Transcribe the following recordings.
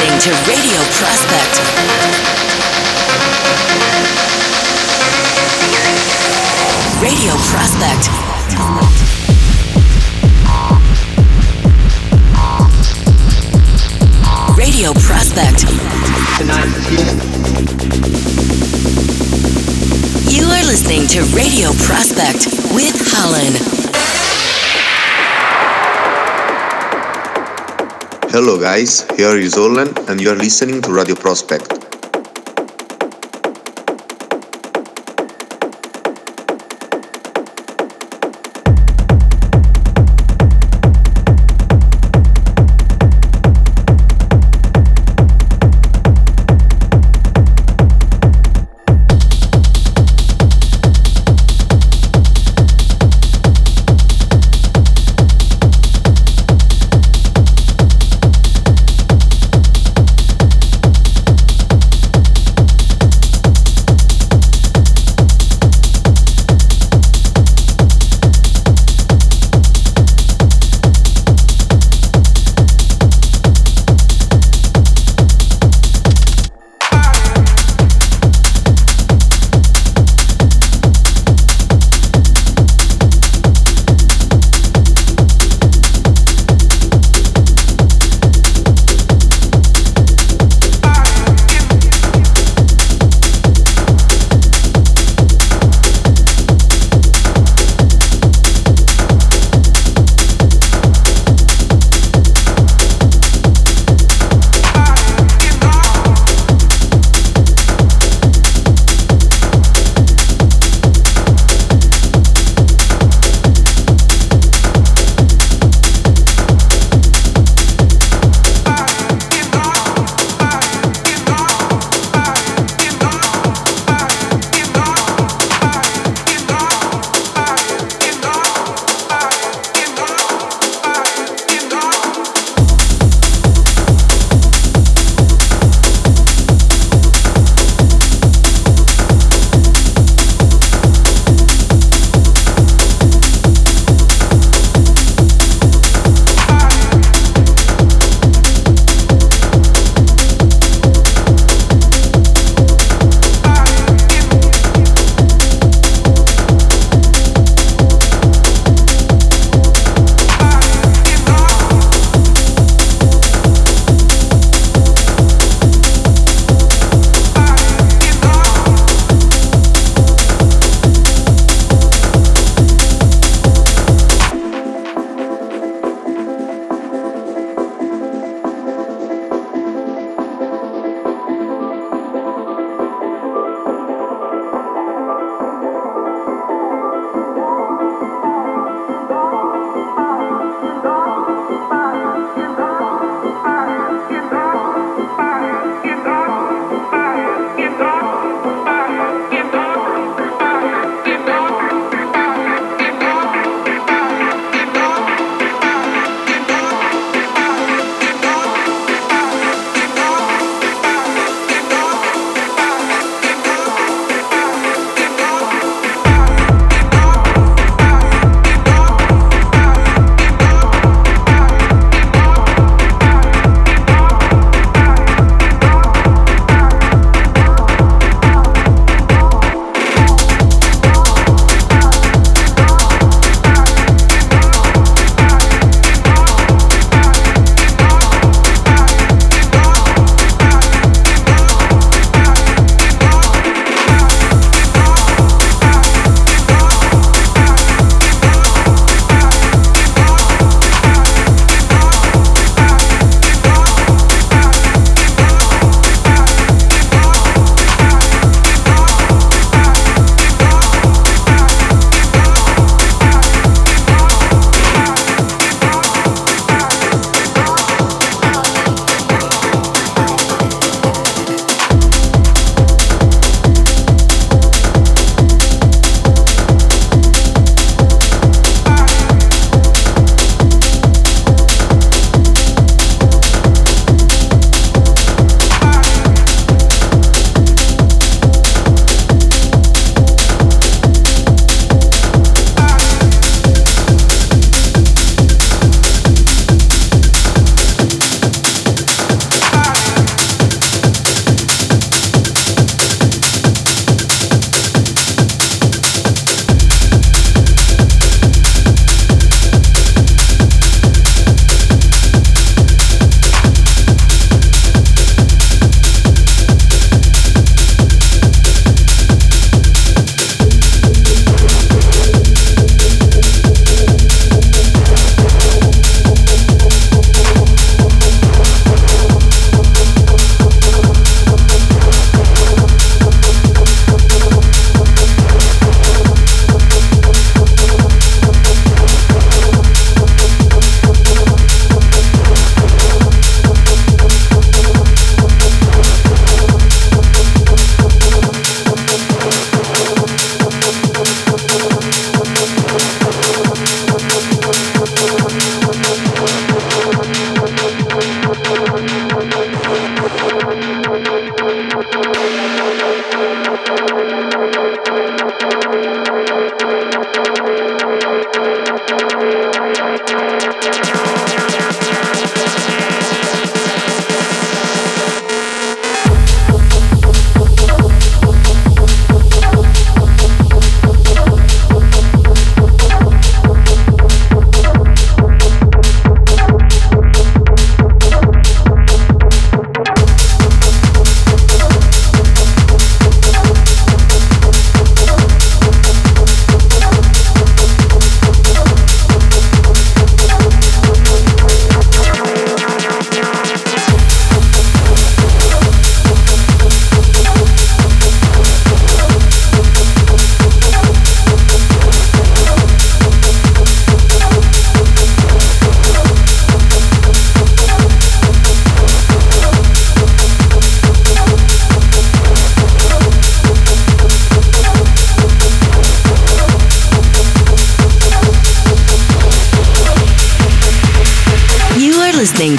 listening to Radio Prospect. Radio Prospect. Radio Prospect. You are listening to Radio Prospect with Hollen. Hello guys, here is Ollen and you are listening to Radio Prospect.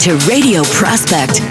To Radio Prospect.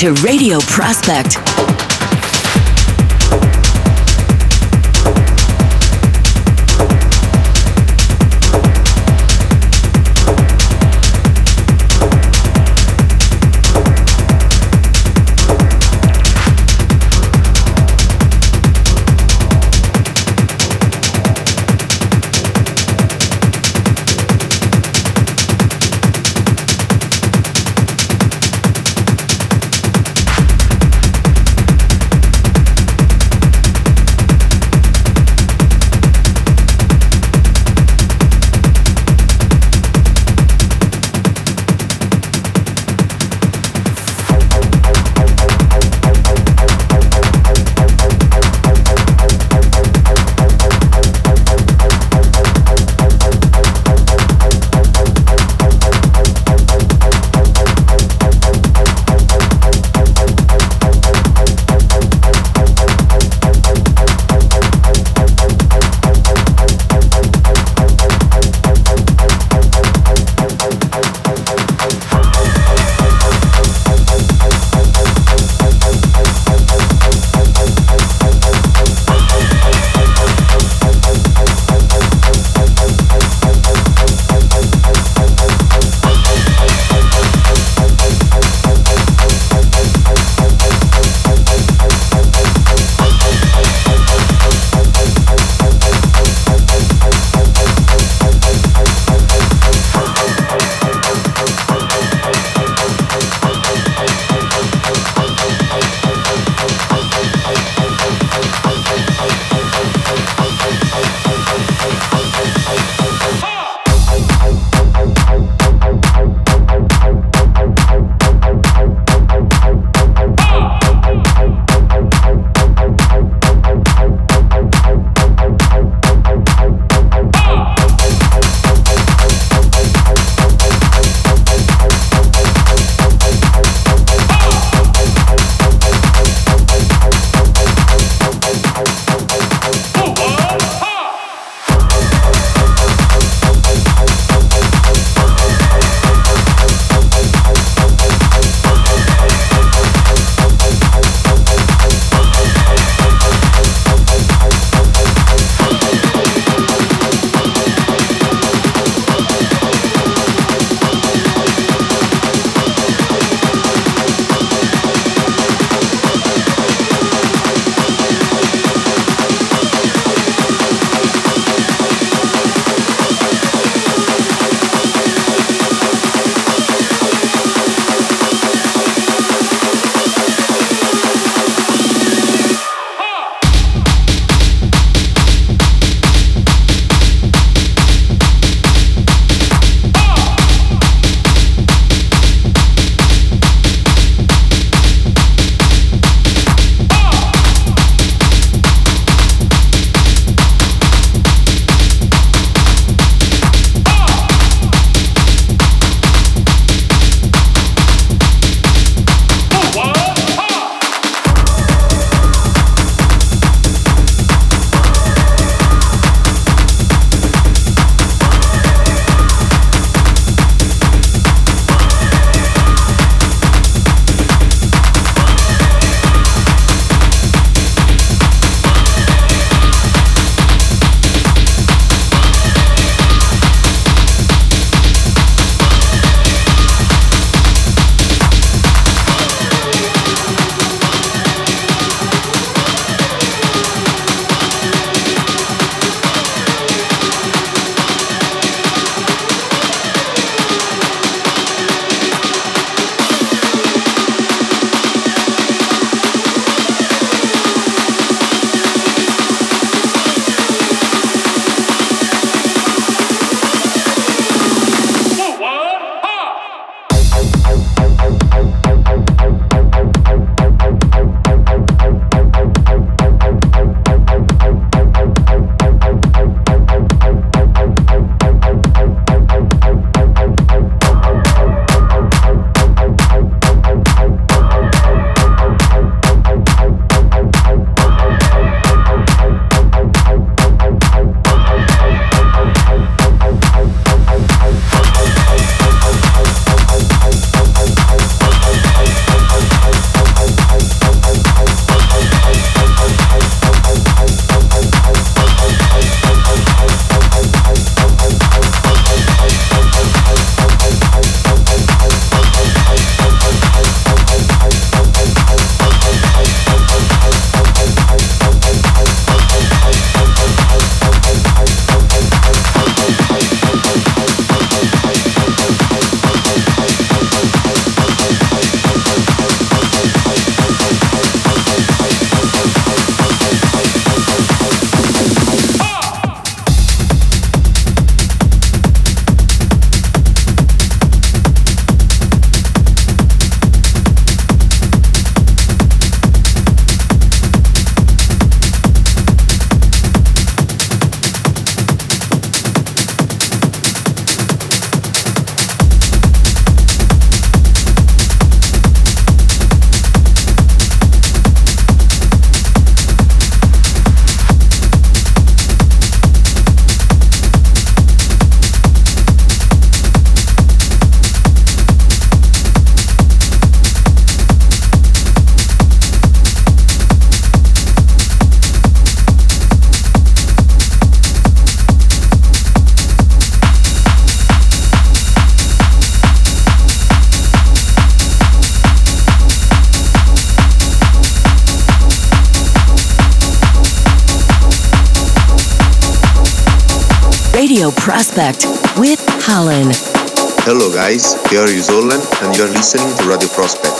To Radio Prospect. Prospect with Hollen. Hello guys, here is Olin and you're listening to Radio Prospect.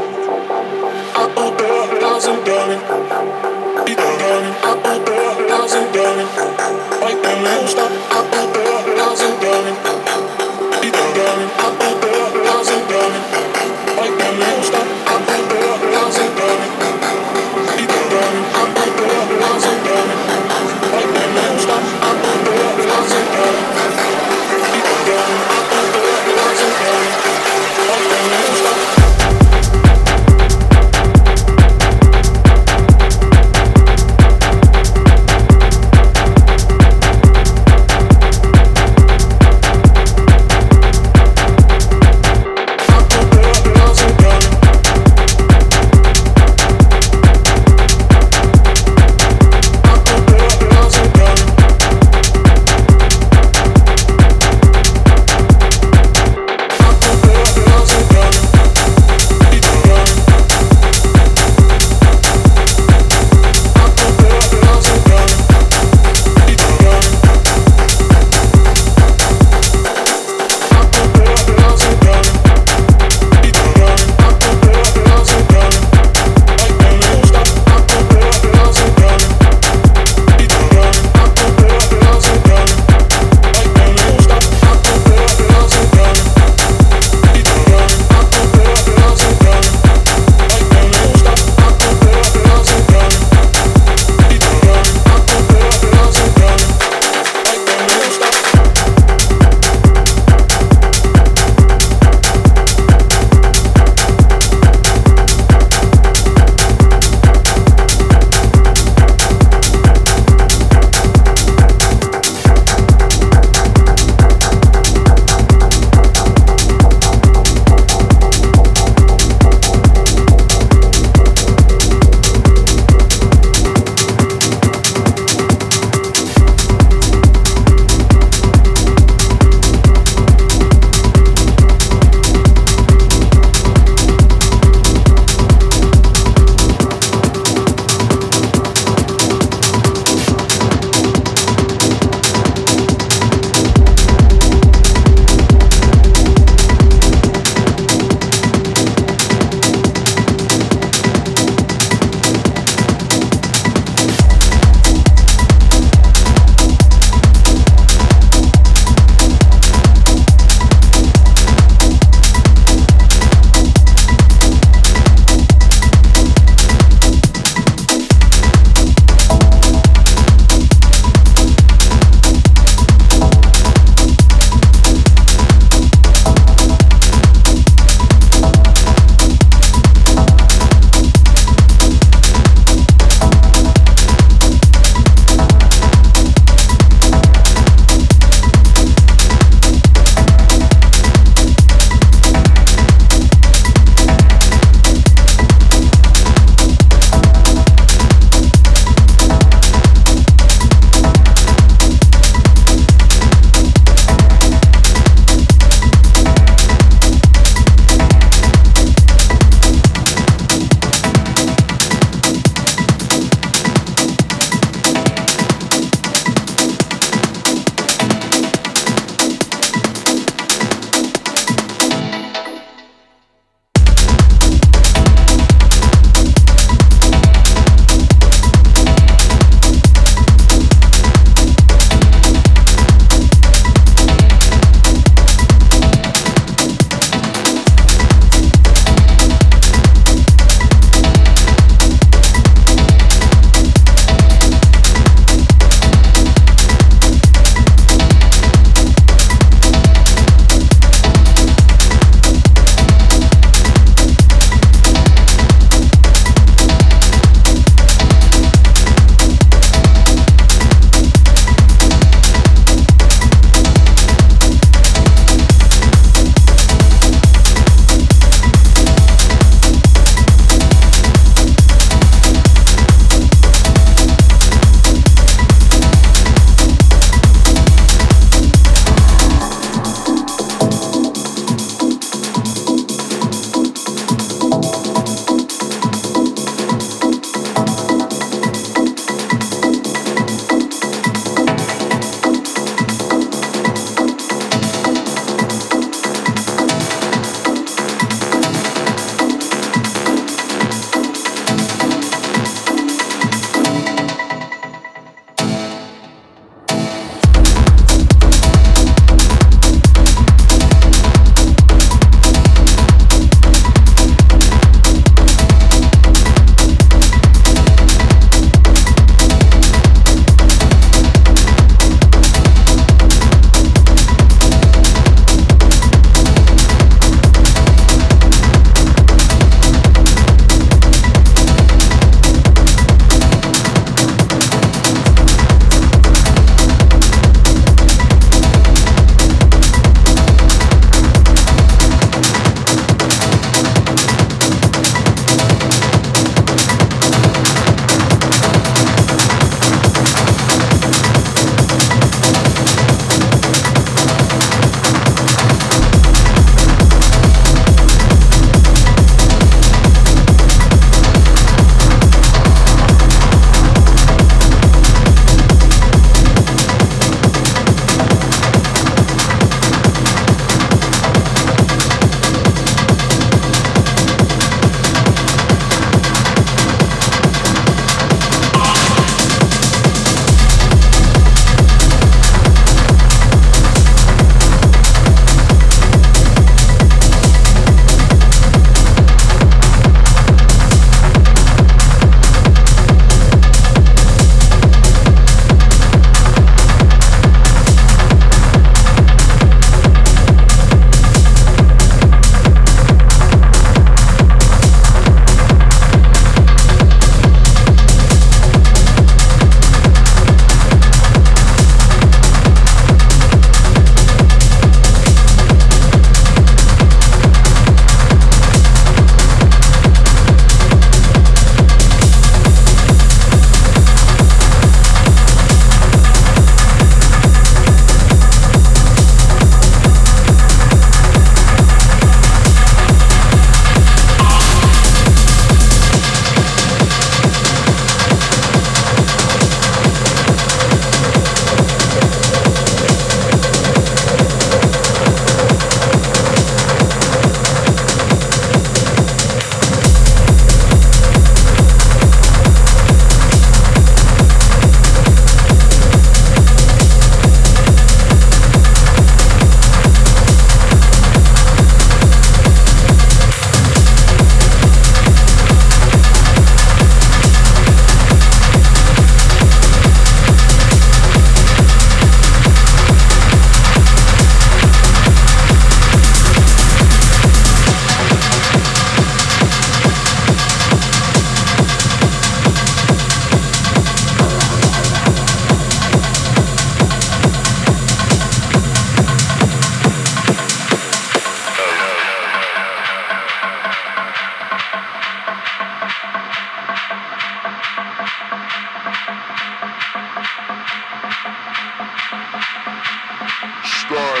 destroyed.